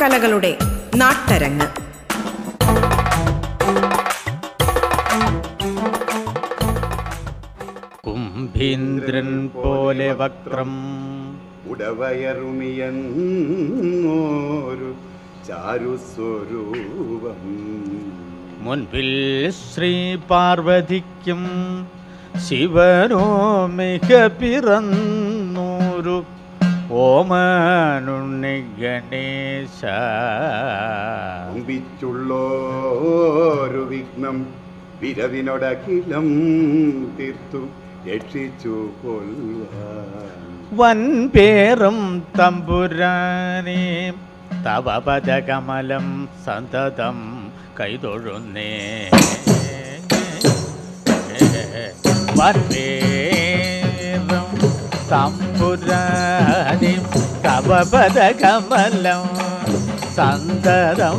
നാടകകലകളുടെ നാട്ടരങ്ങ്. കുംഭീന്ദ്രൻ പോലെ വക്രം. ഉടവയറുമിയെന്നോരു ചാരുസ്വരൂപം. മുൻപിൽ ശ്രീ പാർവതിക്കും ശിവനോ മിക പിറന്നൂരു ഓമനുണ്ണി ഗണേശ ഒമ്പിച്ചുള്ളോരു വിഘ്നം വിരവിനൊടകിലം തീർത്തു രക്ഷിച്ചു കൊല്ലുവാൻ വൻപേറും തമ്പുരാനേ തവ പദകമലം സന്തതം കൈതൊഴുന്നേ. വൻപേറും തമ്പുരാനേ കവപദ കമലം സന്തതം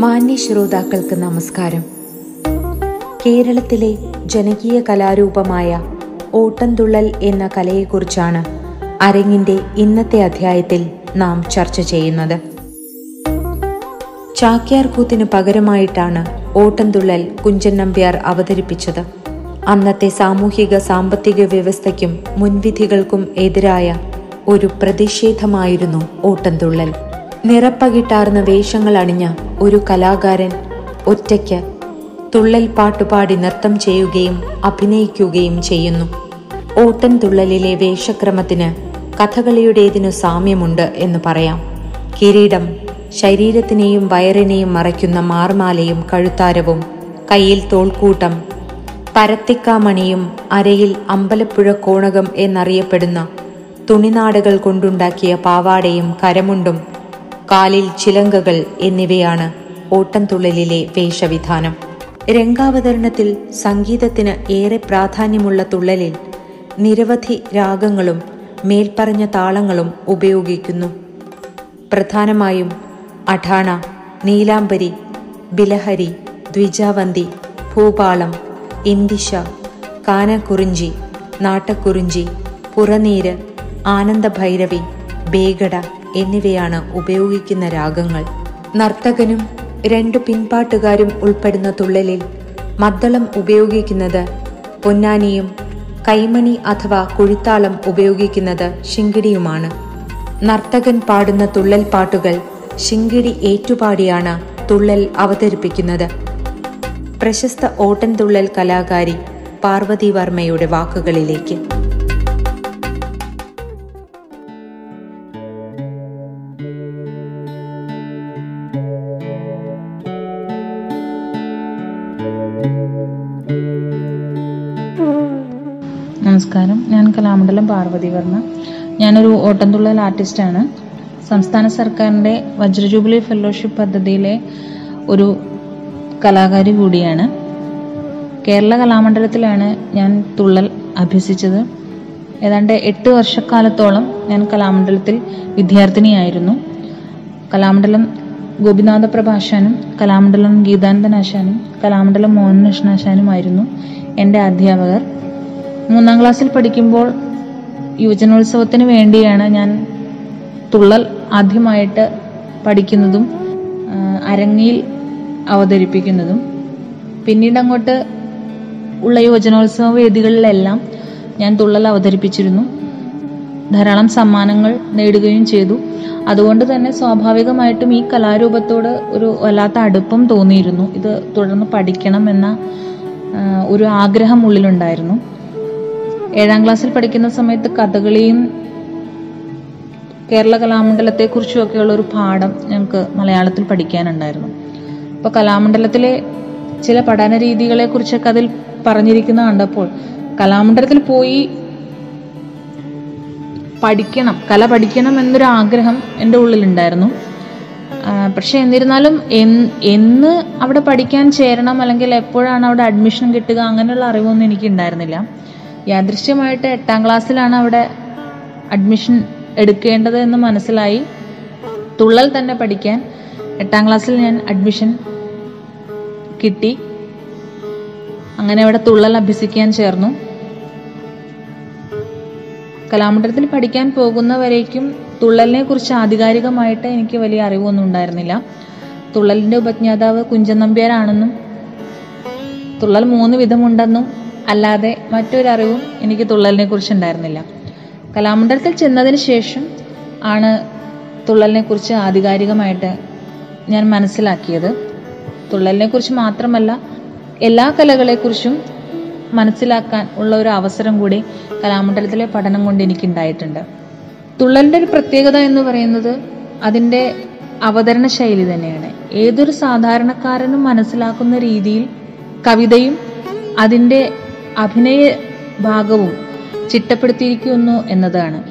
മാന്യ ശ്രോതാക്കൾക്ക് നമസ്കാരം. കേരളത്തിലെ ജനകീയ കലാരൂപമായ ഓട്ടംതുള്ളൽ എന്ന കലയെക്കുറിച്ചാണ് അരങ്ങിന്റെ ഇന്നത്തെ അധ്യായത്തിൽ നാം ചർച്ച ചെയ്യുന്നത്. ചാക്യാർകൂത്തിന് പകരമായിട്ടാണ് ഓട്ടംതുള്ളൽ കുഞ്ചൻ നമ്പ്യാർ അവതരിപ്പിച്ചത്. അന്നത്തെ സാമൂഹിക സാമ്പത്തിക വ്യവസ്ഥയ്ക്കും മുൻവിധികൾക്കും എതിരായ ഒരു പ്രതിഷേധമായിരുന്നു ഓട്ടംതുള്ളൽ. നിറപ്പകിട്ടാർന്ന വേഷങ്ങൾ അണിഞ്ഞ ഒരു കലാകാരൻ ഒറ്റയ്ക്ക് തുള്ളൽ പാട്ടുപാടി നൃത്തം ചെയ്യുകയും അഭിനയിക്കുകയും ചെയ്യുന്നു. ഓട്ടൻ തുള്ളലിലെ വേഷക്രമത്തിന് കഥകളിയുടേതിനു സാമ്യമുണ്ട് എന്ന് പറയാം. കിരീടം ശരീരത്തിനെയും വയറിനെയും മറയ്ക്കുന്ന മാർമാലയും കഴുത്താരവും കയ്യിൽ തോൾക്കൂട്ടം പരത്തിക്കാമണിയും അരയിൽ അമ്പലപ്പുഴ കോണകം എന്നറിയപ്പെടുന്ന തുണിനാടുകൾ കൊണ്ടുണ്ടാക്കിയ പാവാടയും കരമുണ്ടും കാലിൽ ചിലങ്കകൾ എന്നിവയാണ് ഓട്ടംതുള്ളലിലെ വേഷവിധാനം. രംഗാവതരണത്തിൽ സംഗീതത്തിന് ഏറെ പ്രാധാന്യമുള്ള തുള്ളലിൽ നിരവധി രാഗങ്ങളും മേൽപ്പറഞ്ഞ താളങ്ങളും ഉപയോഗിക്കുന്നു. പ്രധാനമായും അഠാണ നീലാംബരി ബിലഹരി ദ്വിജാവന്തി ഭൂപാളം ഇൻഡിശ കാനക്കുറിഞ്ചി നാട്ടക്കുറിഞ്ചി പുറനീര് ആനന്ദഭൈരവി ബേഗട എന്നിവയാണ് ഉപയോഗിക്കുന്ന രാഗങ്ങൾ. നർത്തകനും രണ്ടു പിൻപാട്ടുകാരും ഉൾപ്പെടുന്ന തുള്ളലിൽ മദ്ദളം ഉപയോഗിക്കുന്നത് പൊന്നാനിയും കൈമണി അഥവാ കുഴിത്താളം ഉപയോഗിക്കുന്നത് ശിങ്കിടിയുമാണ്. നർത്തകൻ പാടുന്ന തുള്ളൽ പാട്ടുകൾ ശിങ്കിടി ഏറ്റുപാടിയാണ് തുള്ളൽ അവതരിപ്പിക്കുന്നത്. പ്രശസ്ത ഓട്ടൻതുള്ളൽ കലാകാരി പാർവതി വർമ്മയുടെ വാക്കുകളിലേക്ക്. നമസ്കാരം. ഞാൻ കലാമണ്ഡലം പാർവതി വർമ്മ. ഞാനൊരു ഓട്ടംതുള്ളൽ ആർട്ടിസ്റ്റാണ് സംസ്ഥാന സർക്കാരിന്റെ വജ്രജൂബിലി ഫെലോഷിപ്പ് പദ്ധതിയിലെ ഒരു കലാകാരി കൂടിയാണ്. കേരള കലാമണ്ഡലത്തിലാണ് ഞാൻ തുള്ളൽ അഭ്യസിച്ചത്. ഏതാണ്ട് എട്ട് വർഷക്കാലത്തോളം ഞാൻ കലാമണ്ഡലത്തിൽ വിദ്യാർത്ഥിനിയായിരുന്നു. കലാമണ്ഡലം ഗോപിനാഥ പ്രഭാഷാനും കലാമണ്ഡലം ഗീതാനന്ദനാശാനും കലാമണ്ഡലം മോഹനകൃഷ്ണാശാനുമായിരുന്നു എന്റെ അധ്യാപകർ. മൂന്നാം ക്ലാസ്സിൽ പഠിക്കുമ്പോൾ യുവജനോത്സവത്തിന് വേണ്ടിയാണ് ഞാൻ തുള്ളൽ ആദ്യമായിട്ട് പഠിക്കുന്നതും അരങ്ങിൽ അവതരിപ്പിക്കുന്നതും. പിന്നീട് അങ്ങോട്ട് ഉള്ള യുവജനോത്സവ വേദികളിലെല്ലാം ഞാൻ തുള്ളൽ അവതരിപ്പിച്ചിരുന്നു. ധാരാളം സമ്മാനങ്ങൾ നേടുകയും ചെയ്തു. അതുകൊണ്ട് തന്നെ സ്വാഭാവികമായിട്ടും ഈ കലാരൂപത്തോട് ഒരു വല്ലാത്ത അടുപ്പം തോന്നിയിരുന്നു. ഇത് തുടർന്ന് പഠിക്കണം എന്ന ഒരു ആഗ്രഹം ഉള്ളിലുണ്ടായിരുന്നു. ഏഴാം ക്ലാസ്സിൽ പഠിക്കുന്ന സമയത്ത് കഥകളിയും കേരള കലാമണ്ഡലത്തെക്കുറിച്ചും ഒക്കെയുള്ള ഒരു പാഠം ഞങ്ങൾക്ക് മലയാളത്തിൽ പഠിക്കാനുണ്ടായിരുന്നു. അപ്പോൾ കലാമണ്ഡലത്തിലെ ചില പഠന രീതികളെ കുറിച്ചൊക്കെ അതിൽ പറഞ്ഞിരിക്കുന്ന കണ്ടപ്പോൾ കലാമണ്ഡലത്തിൽ പോയി പഠിക്കണം കല പഠിക്കണം എന്നൊരു ആഗ്രഹം എന്റെ ഉള്ളിലുണ്ടായിരുന്നു. പക്ഷെ എന്നിരുന്നാലും എന്ന് എന്ന് അവിടെ പഠിക്കാൻ ചേരണം അല്ലെങ്കിൽ എപ്പോഴാണ് അവിടെ അഡ്മിഷൻ കിട്ടുക അങ്ങനെയുള്ള അറിവൊന്നും എനിക്ക് ഉണ്ടായിരുന്നില്ല യാദൃശ്യമായിട്ട് എട്ടാം ക്ലാസ്സിലാണ് അവിടെ അഡ്മിഷൻ എടുക്കേണ്ടത് എന്ന് മനസ്സിലായി. തുള്ളൽ തന്നെ പഠിക്കാൻ എട്ടാം ക്ലാസ്സിൽ ഞാൻ അഡ്മിഷൻ കിട്ടി. അങ്ങനെ അവിടെ തുള്ളൽ അഭ്യസിക്കാൻ ചേർന്നു. കലാമണ്ഡലത്തിൽ പഠിക്കാൻ പോകുന്നവരേക്കും തുള്ളലിനെ കുറിച്ച് ആധികാരികമായിട്ട് എനിക്ക് വലിയ അറിവൊന്നും ഉണ്ടായിരുന്നില്ല. തുള്ളലിന്റെ ഉപജ്ഞാതാവ് കുഞ്ചൻ നമ്പ്യാരാണെന്നും തുള്ളൽ മൂന്ന് വിധമുണ്ടെന്നും അല്ലാതെ മറ്റൊരറിവും എനിക്ക് തുള്ളലിനെ കുറിച്ച് ഉണ്ടായിരുന്നില്ല. കലാമണ്ഡലത്തിൽ ചെന്നതിന് ശേഷം ആണ് തുള്ളലിനെ കുറിച്ച് ആധികാരികമായിട്ട് ഞാൻ മനസ്സിലാക്കിയത്. തുള്ളലിനെ കുറിച്ച് മാത്രമല്ല എല്ലാ കലകളെക്കുറിച്ചും മനസ്സിലാക്കാൻ ഉള്ള ഒരു അവസരം കൂടി കലാമണ്ഡലത്തിലെ പഠനം കൊണ്ട് എനിക്കുണ്ടായിട്ടുണ്ട്. തുള്ളലിന്റെ ഒരു പ്രത്യേകത എന്ന് പറയുന്നത് അതിന്റെ അവതരണ ശൈലി തന്നെയാണ്. ഏതൊരു സാധാരണക്കാരനും മനസ്സിലാക്കുന്ന രീതിയിൽ കവിതയും അതിന്റെ അഭിനയ ഭാഗവും ചിട്ടപ്പെടുത്തിയിരിക്കുന്നു എന്നതാണ്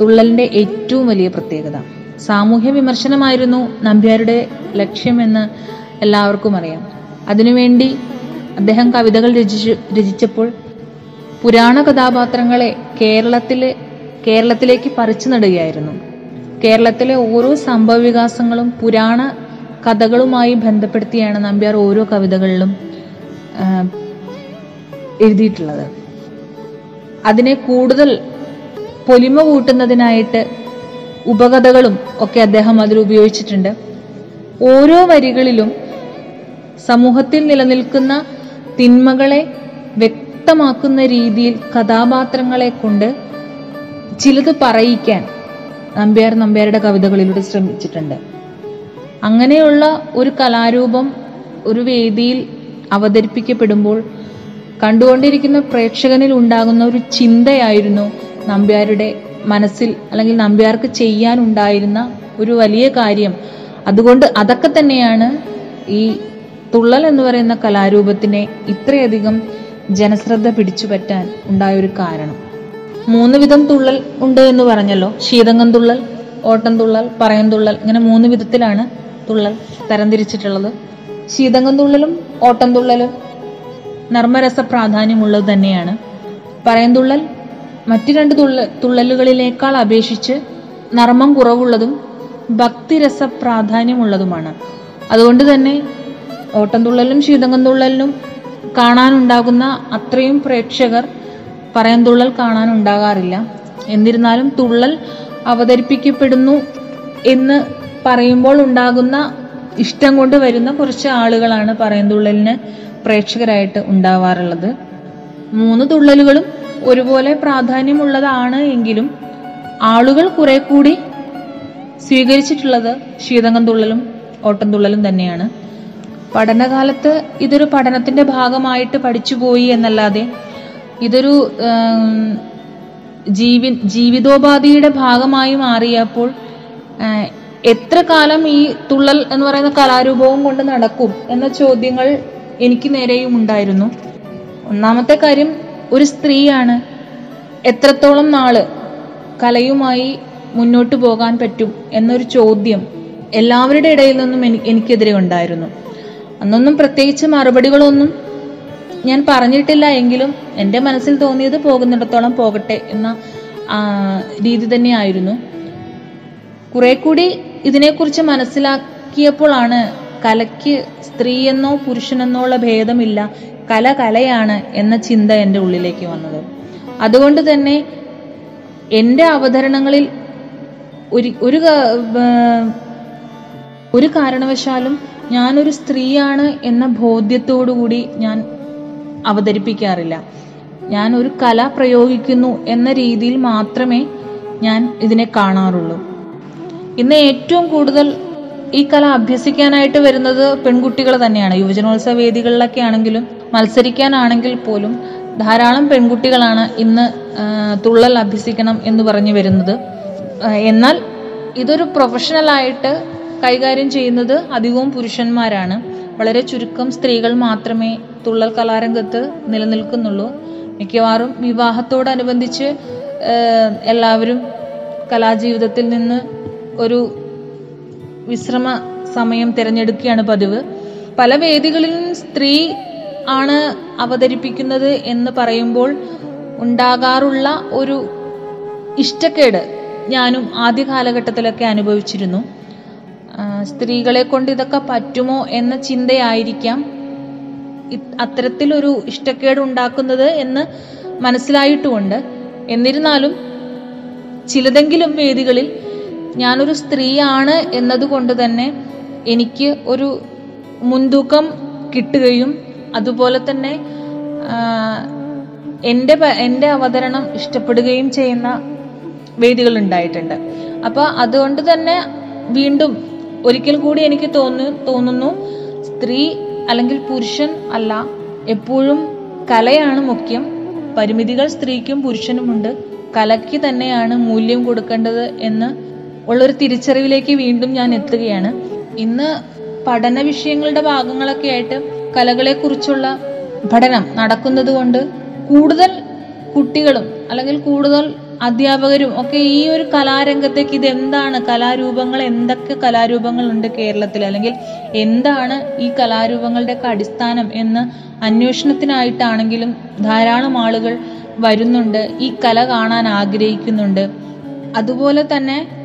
തുള്ളലിന്റെ ഏറ്റവും വലിയ പ്രത്യേകത. സാമൂഹ്യ വിമർശനമായിരുന്നു നമ്പ്യാരുടെ ലക്ഷ്യമെന്ന് എല്ലാവർക്കും അറിയാം. അതിനുവേണ്ടി അദ്ദേഹം കവിതകൾ രചിച്ചു രചിച്ചപ്പോൾ പുരാണ കഥാപാത്രങ്ങളെ കേരളത്തിലെ കേരളത്തിലേക്ക് പറിച്ചു നടുകയായിരുന്നു. കേരളത്തിലെ ഓരോ സംഭവ വികാസങ്ങളും പുരാണ കഥകളുമായി ബന്ധപ്പെടുത്തിയാണ് നമ്പ്യാർ ഓരോ കവിതകളിലും എഴുതിയിട്ടുള്ളത്. അതിനെ കൂടുതൽ പൊലിമ കൂട്ടുന്നതിനായിട്ട് ഉപകഥകളും ഒക്കെ അദ്ദേഹം അതിൽ ഉപയോഗിച്ചിട്ടുണ്ട്. ഓരോ വരികളിലും സമൂഹത്തിൽ നിലനിൽക്കുന്ന തിന്മകളെ വ്യക്തമാക്കുന്ന രീതിയിൽ കഥാപാത്രങ്ങളെ കൊണ്ട് ചിലത് പറയിക്കാൻ നമ്പ്യാർ നമ്പ്യാരുടെ കവിതകളിലൂടെ ശ്രമിച്ചിട്ടുണ്ട്. അങ്ങനെയുള്ള ഒരു കലാരൂപം ഒരു വേദിയിൽ അവതരിപ്പിക്കപ്പെടുമ്പോൾ കണ്ടുകൊണ്ടിരിക്കുന്ന പ്രേക്ഷകനിൽ ഉണ്ടാകുന്ന ഒരു ചിന്തയായിരുന്നു നമ്പ്യാരുടെ മനസ്സിൽ അല്ലെങ്കിൽ നമ്പ്യാർക്ക് ചെയ്യാനുണ്ടായിരുന്ന ഒരു വലിയ കാര്യം. അതുകൊണ്ട് അതൊക്കെ തന്നെയാണ് ഈ തുള്ളൽ എന്ന് പറയുന്ന കലാരൂപത്തിനെ ഇത്രയധികം ജനശ്രദ്ധ പിടിച്ചു പറ്റാൻ ഉണ്ടായ ഒരു കാരണം. മൂന്ന് വിധം തുള്ളൽ ഉണ്ട് എന്ന് പറഞ്ഞല്ലോ. ശീതങ്കം തുള്ളൽ ഓട്ടം തുള്ളൽ പറയം തുള്ളൽ ഇങ്ങനെ മൂന്ന് വിധത്തിലാണ് തുള്ളൽ തരംതിരിച്ചിട്ടുള്ളത്. ശീതങ്കം തുള്ളലും ഓട്ടം തുള്ളലും നർമ്മരസ പ്രാധാന്യമുള്ളത് തന്നെയാണ്. പറയന്തുള്ളൽ മറ്റു രണ്ട് തുള്ള തുള്ളലുകളിലേക്കാൾ അപേക്ഷിച്ച് നർമ്മം കുറവുള്ളതും ഭക്തിരസ പ്രാധാന്യമുള്ളതുമാണ്. അതുകൊണ്ട് തന്നെ ഓട്ടംതുള്ളലും ശീതങ്കം തുള്ളലിനും കാണാനുണ്ടാകുന്ന അത്രയും പ്രേക്ഷകർ പറയന്തുള്ളൽ കാണാനുണ്ടാകാറില്ല. എന്നിരുന്നാലും തുള്ളൽ അവതരിപ്പിക്കപ്പെടുന്നു എന്ന് പറയുമ്പോൾ ഉണ്ടാകുന്ന ഇഷ്ടം കൊണ്ട് വരുന്ന കുറച്ച് ആളുകളാണ് പറയന്തുള്ളലിന് പ്രേക്ഷകരായിട്ട് ഉണ്ടാവാറുള്ളത്. മൂന്ന് തുള്ളലുകളും ഒരുപോലെ പ്രാധാന്യമുള്ളതാണ് എങ്കിലും ആളുകൾ കുറെ കൂടി സ്വീകരിച്ചിട്ടുള്ളത് ശീതങ്കം തുള്ളലും ഓട്ടം തുള്ളലും തന്നെയാണ്. പഠനകാലത്ത് ഇതൊരു പഠനത്തിന്റെ ഭാഗമായിട്ട് പഠിച്ചുപോയി എന്നല്ലാതെ ഇതൊരു ജീവി ജീവിതോപാധിയുടെ ഭാഗമായി മാറിയപ്പോൾ എത്ര കാലം ഈ തുള്ളൽ എന്ന് പറയുന്ന കലാരൂപവും കൊണ്ട് നടക്കും എന്ന ചോദ്യങ്ങൾ എനിക്ക് നേരെയും ഉണ്ടായിരുന്നു. ഒന്നാമത്തെ കാര്യം ഒരു സ്ത്രീയാണ് എത്രത്തോളം നാൾ കലയുമായി മുന്നോട്ട് പോകാൻ പറ്റും എന്നൊരു ചോദ്യം എല്ലാവരുടെ ഇടയിൽ നിന്നും എനിക്കെതിരെ ഉണ്ടായിരുന്നു. അന്നൊന്നും പ്രത്യേകിച്ച് മറുപടികളൊന്നും ഞാൻ പറഞ്ഞിട്ടില്ല എങ്കിലും എന്റെ മനസ്സിൽ തോന്നിയത് പോകുന്നിടത്തോളം പോകട്ടെ എന്ന രീതി തന്നെയായിരുന്നു. കുറെ കൂടി ഇതിനെക്കുറിച്ച് മനസ്സിലാക്കിയപ്പോഴാണ് കലയ്ക്ക് സ്ത്രീയെന്നോ പുരുഷനെന്നോ ഉള്ള ഭേദമില്ല. കല കലയാണ് എന്ന ചിന്ത എന്റെ ഉള്ളിലേക്ക് വന്നത്. അതുകൊണ്ട് തന്നെ എന്റെ അവതരണങ്ങളിൽ ഒരു ഒരു ഒരു കാരണവശാലും ഞാനൊരു സ്ത്രീയാണ് എന്ന ബോധ്യത്തോടുകൂടി ഞാൻ അവതരിപ്പിക്കാറില്ല. ഞാൻ ഒരു കല പ്രയോഗിക്കുന്നു എന്ന രീതിയിൽ മാത്രമേ ഞാൻ ഇതിനെ കാണാറുള്ളൂ. ഇന്ന് ഏറ്റവും കൂടുതൽ ഈ കല അഭ്യസിക്കാനായിട്ട് വരുന്നത് പെൺകുട്ടികൾ തന്നെയാണ്. യുവജനോത്സവ വേദികളിലൊക്കെ ആണെങ്കിലും മത്സരിക്കാനാണെങ്കിൽ പോലും ധാരാളം പെൺകുട്ടികളാണ് ഇന്ന് തുള്ളൽ അഭ്യസിക്കണം എന്ന് പറഞ്ഞു വരുന്നത്. എന്നാൽ ഇതൊരു പ്രൊഫഷണലായിട്ട് കൈകാര്യം ചെയ്യുന്നത് അധികവും പുരുഷന്മാരാണ്. വളരെ ചുരുക്കം സ്ത്രീകൾ മാത്രമേ തുള്ളൽ കലാരംഗത്ത് നിലനിൽക്കുന്നുള്ളൂ. മിക്കവാറും വിവാഹത്തോടനുബന്ധിച്ച് എല്ലാവരും കലാജീവിതത്തിൽ നിന്ന് ഒരു വിശ്രമ സമയം തിരഞ്ഞെടുക്കുകയാണ് പതിവ്. പല വേദികളിലും സ്ത്രീ ആണ് അവതരിപ്പിക്കുന്നത് എന്ന് പറയുമ്പോൾ ഉണ്ടാകാറുള്ള ഒരു ഇഷ്ടക്കേട് ഞാനും ആദ്യ കാലഘട്ടത്തിലൊക്കെ അനുഭവിച്ചിരുന്നു. സ്ത്രീകളെ കൊണ്ട് ഇതൊക്കെ പറ്റുമോ എന്ന ചിന്തയായിരിക്കാം അത്തരത്തിലൊരു ഇഷ്ടക്കേട് ഉണ്ടാക്കുന്നത് എന്ന് മനസ്സിലായിട്ടുമുണ്ട്. എന്നിരുന്നാലും ചിലതെങ്കിലും വേദികളിൽ ഞാനൊരു സ്ത്രീയാണ് എന്നതുകൊണ്ട് തന്നെ എനിക്ക് ഒരു മുൻതൂക്കം കിട്ടുകയും അതുപോലെ തന്നെ എന്റെ എന്റെ അവതരണം ഇഷ്ടപ്പെടുകയും ചെയ്യുന്ന വേദികൾ ഉണ്ടായിട്ടുണ്ട്. അപ്പോൾ അതുകൊണ്ട് തന്നെ വീണ്ടും ഒരിക്കൽ കൂടി എനിക്ക് തോന്നു തോന്നുന്നു സ്ത്രീ അല്ലെങ്കിൽ പുരുഷൻ അല്ല എപ്പോഴും കലയാണ് മുഖ്യം. പരിമിതികൾ സ്ത്രീക്കും പുരുഷനുമുണ്ട്. കലയ്ക്ക് തന്നെയാണ് മൂല്യം കൊടുക്കേണ്ടത് എന്ന് ഉള്ളൊരു തിരിച്ചറിവിലേക്ക് വീണ്ടും ഞാൻ എത്തുകയാണ്. ഇന്ന് പഠന വിഷയങ്ങളുടെ ഭാഗങ്ങളൊക്കെ ആയിട്ട് കലകളെക്കുറിച്ചുള്ള പഠനം നടക്കുന്നത് കൊണ്ട് കൂടുതൽ കുട്ടികളും അല്ലെങ്കിൽ കൂടുതൽ അധ്യാപകരും ഒക്കെ ഈ ഒരു കലാരംഗത്തേക്ക് ഇത് എന്താണ് കലാരൂപങ്ങൾ എന്തൊക്കെ കലാരൂപങ്ങൾ ഉണ്ട് കേരളത്തിൽ? അല്ലെങ്കിൽ എന്താണ് ഈ കലാരൂപങ്ങളുടെയൊക്കെ അടിസ്ഥാനം എന്ന് അന്വേഷണത്തിനായിട്ടാണെങ്കിലും ധാരാളം ആളുകൾ വരുന്നുണ്ട്. ഈ കല കാണാൻ ആഗ്രഹിക്കുന്നുണ്ട്. അതുപോലെ തന്നെ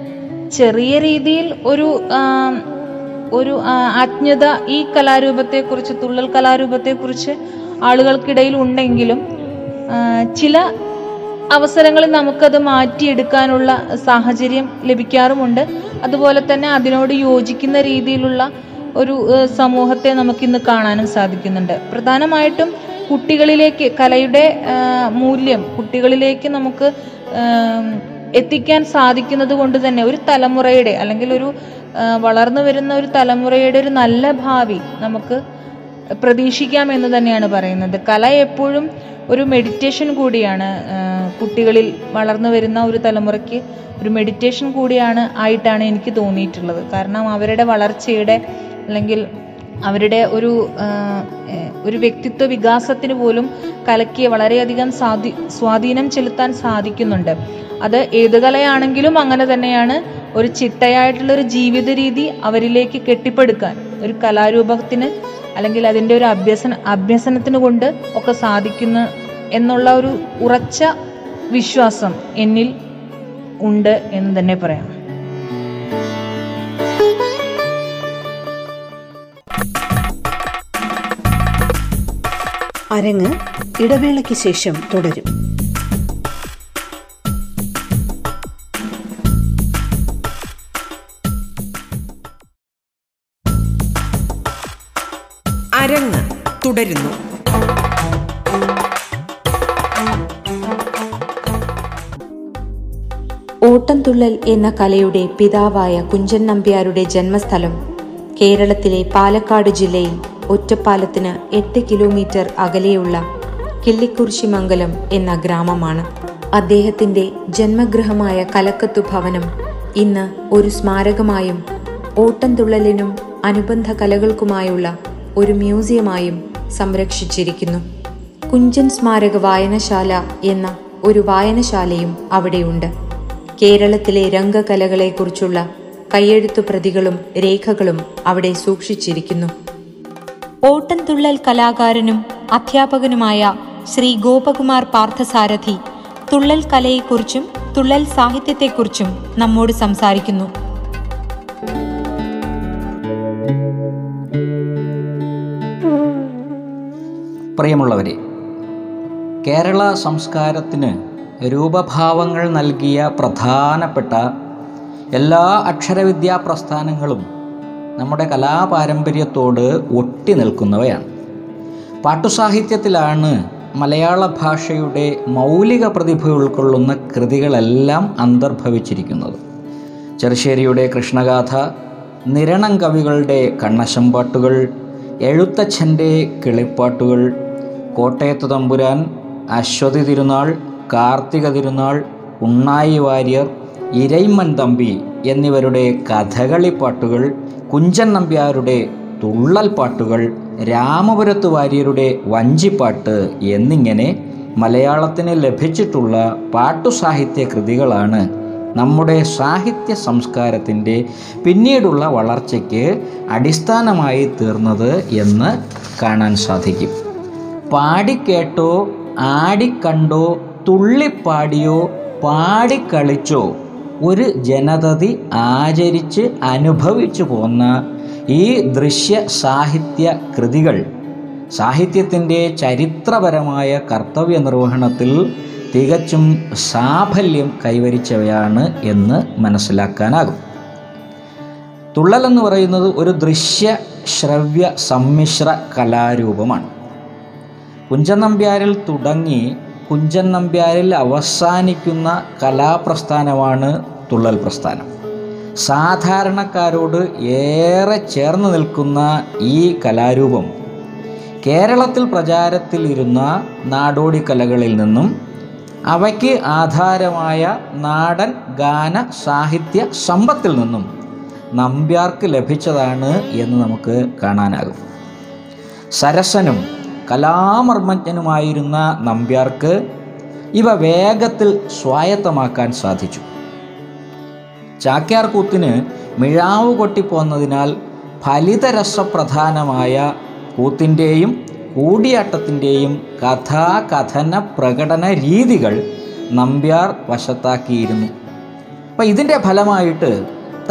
ചെറിയ രീതിയിൽ ഒരു ഒരു ആജ്ഞത ഈ കലാരൂപത്തെക്കുറിച്ച് തുള്ളൽ കലാരൂപത്തെക്കുറിച്ച് ആളുകൾക്കിടയിൽ ഉണ്ടെങ്കിലും ചില അവസരങ്ങളിൽ നമുക്കത് മാറ്റിയെടുക്കാനുള്ള സാഹചര്യം ലഭിക്കാറുമുണ്ട്. അതുപോലെ തന്നെ അതിനോട് യോജിക്കുന്ന രീതിയിലുള്ള ഒരു സമൂഹത്തെ നമുക്കിന്ന് കാണാനും സാധിക്കുന്നുണ്ട്. പ്രധാനമായിട്ടും കുട്ടികളിലേക്ക് കലയുടെ മൂല്യം കുട്ടികളിലേക്ക് നമുക്ക് എത്തിക്കാൻ സാധിക്കുന്നത് കൊണ്ട് തന്നെ ഒരു തലമുറയുടെ അല്ലെങ്കിൽ ഒരു വളർന്നു വരുന്ന ഒരു തലമുറയുടെ ഒരു നല്ല ഭാവി നമുക്ക് പ്രതീക്ഷിക്കാം എന്ന് തന്നെയാണ് പറയുന്നത്. കല എപ്പോഴും ഒരു മെഡിറ്റേഷൻ കൂടിയാണ് കുട്ടികളിൽ വളർന്നു വരുന്ന ഒരു തലമുറയ്ക്ക് ഒരു മെഡിറ്റേഷൻ കൂടിയാണ് ആയിട്ടാണ് എനിക്ക് തോന്നിയിട്ടുള്ളത്. കാരണം അവരുടെ വളർച്ചയുടെ അല്ലെങ്കിൽ അവരുടെ ഒരു ഒരു വ്യക്തിത്വ വികാസത്തിന് പോലും കലയ്ക്ക് വളരെയധികം സ്വാധീ സ്വാധീനം ചെലുത്താൻ സാധിക്കുന്നുണ്ട്. അത് ഏത് കലയാണെങ്കിലും അങ്ങനെ തന്നെയാണ് ഒരു ചിട്ടയായിട്ടുള്ള ഒരു ജീവിത രീതി അവരിലേക്ക് കെട്ടിപ്പടുക്കാൻ ഒരു കലാരൂപത്തിന് അല്ലെങ്കിൽ അതിന്റെ ഒരു അഭ്യസന അഭ്യസനത്തിന് കൊണ്ട് ഒക്കെ സാധിക്കുന്നു എന്നുള്ള ഒരു ഉറച്ച വിശ്വാസം എന്നിൽ ഉണ്ട് എന്ന് തന്നെ പറയാം. അരങ്ങ് ഇടവേളയ്ക്ക് ശേഷം തുടരും. തുടരുന്നു. ഓട്ടംതുള്ളൽ എന്ന കലയുടെ പിതാവായ കുഞ്ചൻ നമ്പ്യാരുടെ ജന്മസ്ഥലം കേരളത്തിലെ പാലക്കാട് ജില്ലയിൽ ഒറ്റപ്പാലത്തിന് എട്ട് കിലോമീറ്റർ അകലെയുള്ള കിള്ളിക്കുറിശിമംഗലം എന്ന ഗ്രാമമാണ്. അദ്ദേഹത്തിന്റെ ജന്മഗൃഹമായ കലക്കത്തു ഭവനം ഇന്ന് ഒരു സ്മാരകമായും ഓട്ടംതുള്ളലിനും അനുബന്ധ കലകൾക്കുമായുള്ള ഒരു മ്യൂസിയമായും സംരക്ഷിച്ചിരിക്കുന്നു. കുഞ്ചൻ സ്മാരക വായനശാല എന്ന ഒരു വായനശാലയും അവിടെയുണ്ട്. കേരളത്തിലെ രംഗകലകളെക്കുറിച്ചുള്ള കയ്യെഴുത്തു പ്രതികളും രേഖകളും അവിടെ സൂക്ഷിച്ചിരിക്കുന്നു. ഓട്ടൻതുള്ളൽ കലാകാരനും അധ്യാപകനുമായ ശ്രീ ഗോപകുമാർ പാർത്ഥസാരഥി തുള്ളൽ കലയെക്കുറിച്ചും തുള്ളൽ സാഹിത്യത്തെക്കുറിച്ചും നമ്മോട് സംസാരിക്കുന്നു. പ്രിയമുള്ളവരെ കേരള സംസ്കാരത്തിന് രൂപഭാവങ്ങൾ നൽകിയ പ്രധാനപ്പെട്ട എല്ലാ അക്ഷരവിദ്യാ പ്രസ്ഥാനങ്ങളും നമ്മുടെ കലാപാരമ്പര്യത്തോട് ഒട്ടി നിൽക്കുന്നവയാണ്. പാട്ടുസാഹിത്യത്തിലാണ് മലയാള ഭാഷയുടെ മൗലിക പ്രതിഭ ഉൾക്കൊള്ളുന്ന കൃതികളെല്ലാം അന്തർഭവിച്ചിരിക്കുന്നത്. ചെറുശ്ശേരിയുടെ കൃഷ്ണഗാഥ നിരണം കവികളുടെ കണ്ണശമ്പാട്ടുകൾ എഴുത്തച്ഛന്റെ കിളിപ്പാട്ടുകൾ കോട്ടയത്ത് തമ്പുരാൻ അശ്വതി തിരുനാൾ കാർത്തിക തിരുനാൾ ഉണ്ണായി വാര്യർ ഇരയിമ്മൻ തമ്പി എന്നിവരുടെ കഥകളി പാട്ടുകൾ കുഞ്ചൻ നമ്പ്യാരുടെ തുള്ളൽ പാട്ടുകൾ രാമപുരത്ത് വാര്യരുടെ വഞ്ചിപ്പാട്ട് എന്നിങ്ങനെ മലയാളത്തിന് ലഭിച്ചിട്ടുള്ള പാട്ടുസാഹിത്യ കൃതികളാണ് നമ്മുടെ സാഹിത്യ സംസ്കാരത്തിന്റെ പിന്നീടുള്ള വളർച്ചയ്ക്ക് അടിസ്ഥാനമായി തീർന്നത് എന്ന് കാണാൻ സാധിക്കും. പാടിക്കേട്ടോ ആടിക്കണ്ടോ തുള്ളിപ്പാടിയോ പാടിക്കളിച്ചോ. ഒരു ജനതതി ആചരിച്ച് അനുഭവിച്ചു പോന്ന ഈ ദൃശ്യ സാഹിത്യ കൃതികൾ സാഹിത്യത്തിന്റെ ചരിത്രപരമായ കർത്തവ്യ നിർവഹണത്തിൽ തികച്ചും സാഫല്യം കൈവരിച്ചവയാണ് എന്ന് മനസ്സിലാക്കാനാകും. തുള്ളൽ എന്ന് പറയുന്നത് ഒരു ദൃശ്യ ശ്രവ്യ സമ്മിശ്ര കലാരൂപമാണ്. കുഞ്ചൻ നമ്പ്യാരിൽ തുടങ്ങി കുഞ്ചൻ നമ്പ്യാരിൽ അവസാനിക്കുന്ന കലാപ്രസ്ഥാനമാണ് തുള്ളൽ പ്രസ്ഥാനം. സാധാരണക്കാരോട് ഏറെ ചേർന്ന് നിൽക്കുന്ന ഈ കലാരൂപം കേരളത്തിൽ പ്രചാരത്തിലിരുന്ന നാടോടി കലകളിൽ നിന്നും അവയ്ക്ക് ആധാരമായ നാടൻ ഗാന സാഹിത്യ സമ്പത്തിൽ നിന്നും നമ്പ്യാർക്ക് ലഭിച്ചതാണ് എന്ന് നമുക്ക് കാണാനാകും. സരസനും കലാമർമ്മജ്ഞനുമായിരുന്ന നമ്പ്യാർക്ക് ഇവ വേഗത്തിൽ സ്വായത്തമാക്കാൻ സാധിച്ചു. ചാക്യാർ കൂത്തിന് മിഴാവ് കൊട്ടിപ്പോന്നതിനാൽ ഫലിതരസപ്രധാനമായ കൂത്തിന്റെയും കൂടിയാട്ടത്തിന്റെയും കഥാകഥന പ്രകടന രീതികൾ നമ്പ്യാർ വശത്താക്കിയിരുന്നു. അപ്പം ഇതിന്റെ ഫലമായിട്ട്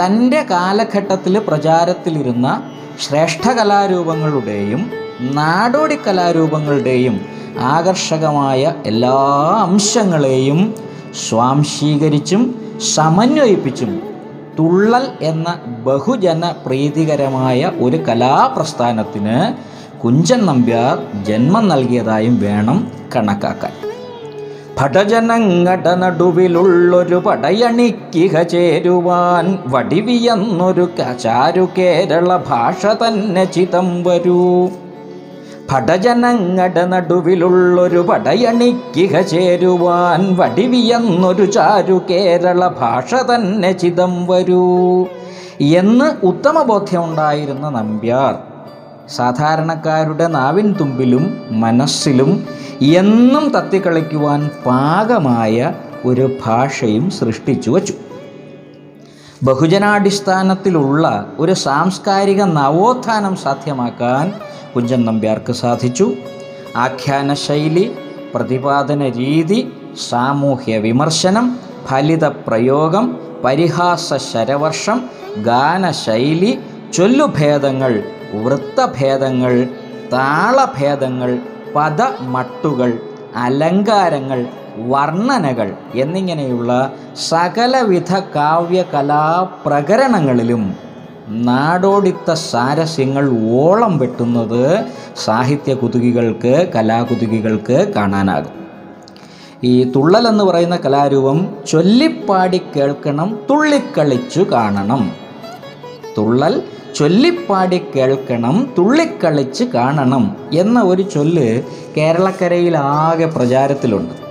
തന്റെ കാലഘട്ടത്തിൽ പ്രചാരത്തിലിരുന്ന ശ്രേഷ്ഠ കലാരൂപങ്ങളുടെയും നാടോടി കലാരൂപങ്ങളുടെയും ആകർഷകമായ എല്ലാ അംശങ്ങളെയും സ്വാംശീകരിച്ചും സമന്വയിപ്പിച്ചും തുള്ളൽ എന്ന ബഹുജന പ്രീതികരമായ ഒരു കലാപ്രസ്ഥാനത്തിന് കുഞ്ചൻ നമ്പ്യാർ ജന്മം നൽകിയതായും വേണം കണക്കാക്കാൻ. ഭടജനങ്ങട നടുവിലുള്ളൊരു പടയണിക്കിഹ ചേരുവാൻ വടിവിയെന്നൊരു ചാരു കേരള ഭാഷ തന്നെ ചിതം വരൂ. ഭടജനങ്ങട നടുവിലുള്ളൊരു പടയണിക്കിഹ ചേരുവാൻ വടിവിയെന്നൊരു ചാരു കേരള ഭാഷ തന്നെ ചിതം വരൂ. എന്ന് ഉത്തമബോധ്യമുണ്ടായിരുന്ന നമ്പ്യാർ സാധാരണക്കാരുടെ നാവിൻ തുമ്പിലും മനസ്സിലും എന്നും തത്തിക്കളിക്കുവാൻ പാകമായ ഒരു ഭാഷയും സൃഷ്ടിച്ചു വച്ചു. ബഹുജനാടിസ്ഥാനത്തിലുള്ള ഒരു സാംസ്കാരിക നവോത്ഥാനം സാധ്യമാക്കാൻ കുഞ്ചൻ നമ്പ്യാർക്ക് സാധിച്ചു. ആഖ്യാന ശൈലി പ്രതിപാദന രീതി സാമൂഹ്യ വിമർശനം ഫലിത പ്രയോഗം പരിഹാസ ശരവർഷം ഗാനശൈലി ചൊല്ലുഭേദങ്ങൾ വൃത്തഭേദങ്ങൾ താളഭേദങ്ങൾ പദമട്ടുകൾ അലങ്കാരങ്ങൾ വർണനകൾ എന്നിങ്ങനെയുള്ള സകലവിധ കാവ്യകലാ പ്രകരണങ്ങളിലും നാടോടിത്ത സാരസ്യങ്ങൾ ഓളം വെട്ടുന്നത് സാഹിത്യ കുതുകികൾക്ക് കലാകുതുകികൾക്ക് കാണാനാകും. ഈ തുള്ളൽ എന്ന് പറയുന്ന കലാരൂപം ചൊല്ലിപ്പാടി കേൾക്കണം തുള്ളിക്കളിച്ചു കാണണം. തുള്ളൽ ചൊല്ലിപ്പാടി കേൾക്കണം തുള്ളിക്കളിച്ച് കാണണം എന്ന ഒരു ചൊല്ല് കേരളക്കരയിലാകെ പ്രചാരത്തിലുണ്ട്.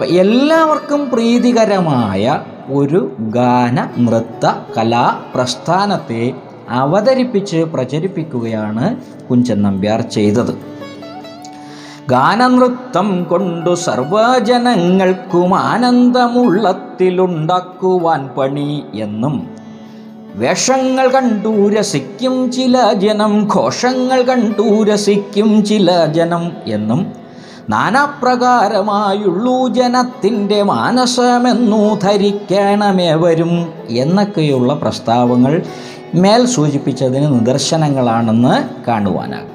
എല്ലാവർക്കും പ്രീതികരമായ ഒരു ഗാന നൃത്ത കലാ പ്രസ്ഥാനത്തെ അവതരിപ്പിച്ച് പ്രചരിപ്പിക്കുകയാണ് കുഞ്ചൻ നമ്പ്യാർ ചെയ്തത്. ഗാനനൃത്തം കൊണ്ടു സർവജനങ്ങൾക്കും ആനന്ദമുള്ളത്തിലുണ്ടാക്കുവാൻ പണി എന്നും വേഷങ്ങൾ കണ്ടു രസിക്കും ചില ജനം ഘോഷങ്ങൾ കണ്ടു രസിക്കും ചില ജനം എന്നും നാനാപ്രകാരമായുള്ളൂ ജനത്തിന്റെ മാനസമെന്നു ധരിക്കണമേവരും എന്നൊക്കെയുള്ള പ്രസ്താവങ്ങൾ മേൽ സൂചിപ്പിച്ചതിന് നിദർശനങ്ങളാണെന്ന് കാണുവാനാകും.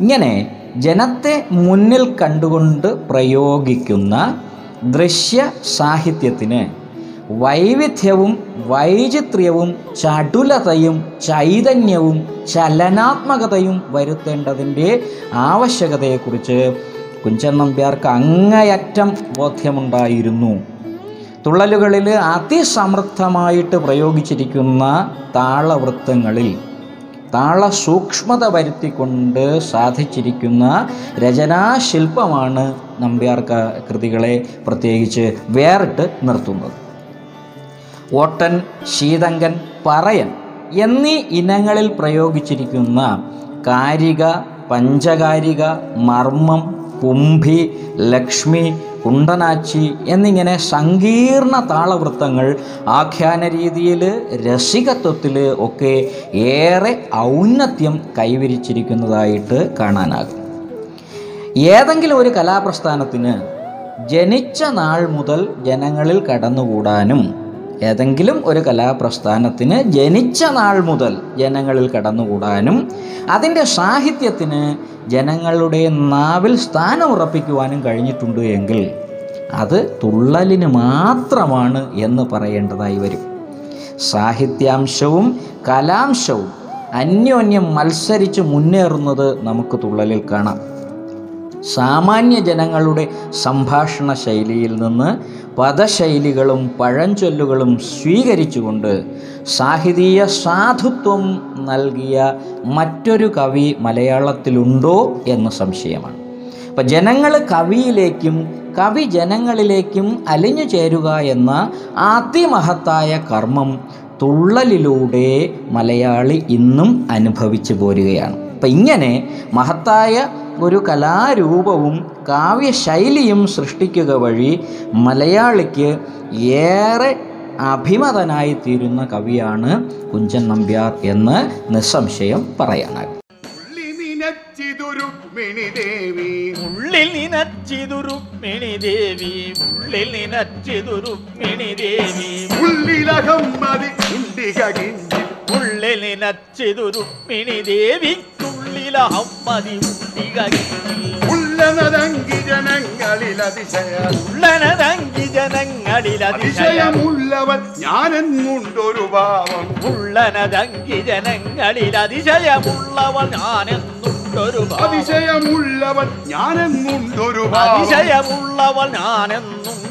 ഇങ്ങനെ ജനത്തെ മുന്നിൽ കണ്ടുകൊണ്ട് പ്രയോഗിക്കുന്ന ദൃശ്യ സാഹിത്യത്തിന് വൈവിധ്യവും വൈചിത്ര്യവും ചടുലതയും ചൈതന്യവും ചലനാത്മകതയും വരുത്തേണ്ടതിന്റെ ആവശ്യകതയെക്കുറിച്ച് കുഞ്ചൻ നമ്പ്യാർക്ക് അങ്ങയറ്റം ബോധ്യമുണ്ടായിരുന്നു. തുള്ളലുകളിൽ അതിസമൃദ്ധമായിട്ട് പ്രയോഗിച്ചിരിക്കുന്ന താളവൃത്തങ്ങളിൽ താള സൂക്ഷ്മത വരുത്തിക്കൊണ്ട് സാധിച്ചിരിക്കുന്ന രചനാശില്പമാണ് നമ്പ്യാർ കൃതികളെ പ്രത്യേകിച്ച് വേറിട്ട് നിർത്തുന്നത്. ഓട്ടൻ ശീതങ്കൻ പറയൻ എന്നീ ഇനങ്ങളിൽ പ്രയോഗിച്ചിരിക്കുന്ന കാരിക പഞ്ചകാരിക മർമ്മം കുംഭി ലക്ഷ്മി കുണ്ടനാച്ചി എന്നിങ്ങനെ സങ്കീർണ താളവൃത്തങ്ങൾ ആഖ്യാന രീതിയിൽ രസികത്വത്തിൽ ഒക്കെ ഏറെ ഔന്നത്യം കൈവരിച്ചിരിക്കുന്നതായിട്ട് കാണാനാകും. ഏതെങ്കിലും ഒരു കലാപ്രസ്ഥാനത്തിന് ജനിച്ച നാൾ മുതൽ ജനങ്ങളിൽ കടന്നുകൂടാനും ഏതെങ്കിലും ഒരു കലാപ്രസ്ഥാനത്തിന് ജനിച്ച നാൾ മുതൽ ജനങ്ങളിൽ കടന്നുകൂടാനും അതിന്റെ സാഹിത്യത്തിന് ജനങ്ങളുടെ നാവിൽ സ്ഥാനം ഉറപ്പിക്കുവാനും കഴിഞ്ഞിട്ടുണ്ട് എങ്കിൽ അത് തുള്ളലിന് മാത്രമാണ് എന്ന് പറയേണ്ടതായി വരും. സാഹിത്യാംശവും കലാംശവും അന്യോന്യം മത്സരിച്ച് മുന്നേറുന്നത് നമുക്ക് തുള്ളലിൽ കാണാം. സാമാന്യ ജനങ്ങളുടെ സംഭാഷണ ശൈലിയിൽ നിന്ന് പദശൈലികളും പഴഞ്ചൊല്ലുകളും സ്വീകരിച്ചുകൊണ്ട് സാഹിതീയ സാധുത്വം നൽകിയ മറ്റൊരു കവി മലയാളത്തിലുണ്ടോ എന്ന് സംശയമാണ്. അപ്പം ജനങ്ങൾ കവിയിലേക്കും കവി ജനങ്ങളിലേക്കും അലിഞ്ഞു ചേരുക എന്ന അതിമഹത്തായ കർമ്മം തുള്ളലിലൂടെ മലയാളി ഇന്നും അനുഭവിച്ചു പോരുകയാണ്. അപ്പം ഇങ്ങനെ മഹത്തായ ഒരു കലാരൂപവും കാവ്യശൈലിയും സൃഷ്ടിക്കുക വഴി മലയാളിക്ക് ഏറെ അഭിമതനായി തീരുന്ന കവിയാണ് കുഞ്ചൻ നമ്പ്യാർ എന്ന് നിസ്സംശയം പറയാനാകും. ദേവി ഉള്ളിൽ നിനച്ചിതുരുക്മിണി ദേവി ഉള്ളിൽ നിനച്ചിതുരുക്മിണി ദേവി ഉള്ളിലകം മതി ഉണ്ടിക കിഞ്ചിൽ ഉള്ളിൽ നിനച്ചിതുരുക്മിണി ദേവിക്കുള്ളിലഹമ്മതി ഉള്ളനതങ്കി ജനങ്ങളിൽ അതിശയ ഉള്ളനതങ്കി ജനങ്ങളിൽ അതിശയമുള്ളവൻ ഞാനെന്നുണ്ടൊരു ഭാവം ഉള്ളനതങ്കി ജനങ്ങളിൽ അതിശയമുള്ളവൻ ഞാനെന്നുണ്ടൊരു ഭാവം. അതിശയമുള്ളവൻ ഞാനെന്നുണ്ടൊരു അതിശയമുള്ളവൻ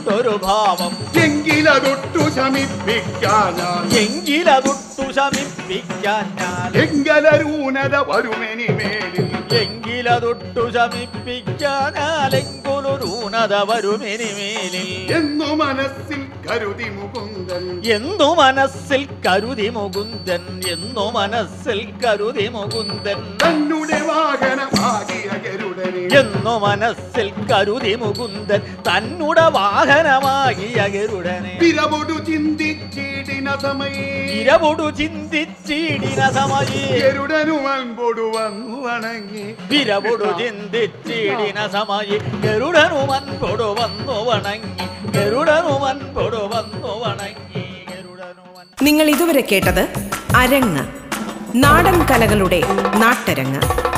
ഞാനെന്നുണ്ടൊരു ഭാവം. എങ്കിലതൊട്ടു ശമിപ്പിക്കാനാ എങ്കിലതൊട്ടു ശമിപ്പിക്കാൻ എങ്കലൂനത എങ്കലരൂനത വരുമെനി മേലിൽ എങ്കിലതൊട്ടു ശമിപ്പിക്കാനാലെങ്കൊലൊരൂണത വരുമെനിമേലിൽ. എന്നു മനസ്സിൽ കരുതി മുകുന്ദൻ. എന്നു മനസ്സിൽ കരുതി മുകുന്ദൻ എന്നു മനസ്സിൽ കരുതി മുകുന്ദൻ. തന്നുടെ വാഹനമാകിയ ഗരുഡനെ. എന്നു മനസ്സിൽ കരുതി മുകുന്ദൻ തന്നുടെ വാഹനമാകിയ ഗരുടനെ വിരവൊടു ചിന്തിച്ചിടിന സമയേ വിരവൊടു ചിന്തിച്ചിടിന സമയേ ഗരുഡനു അൻപൊടു വന്നു വണങ്ങി. വിരവൊടു ചിന്തിച്ചിടിന സമയേ ഗരുഡനുമൻ പൊടു വന്നു വണങ്ങി. ഗരുഡനുമൻ പൊടു വന്നു വണങ്ങി. നിങ്ങൾ ഇതുവരെ കേട്ടത് അരങ്ങ്. നാടൻ കലകളുടെ നാട്ടരങ്ങ്.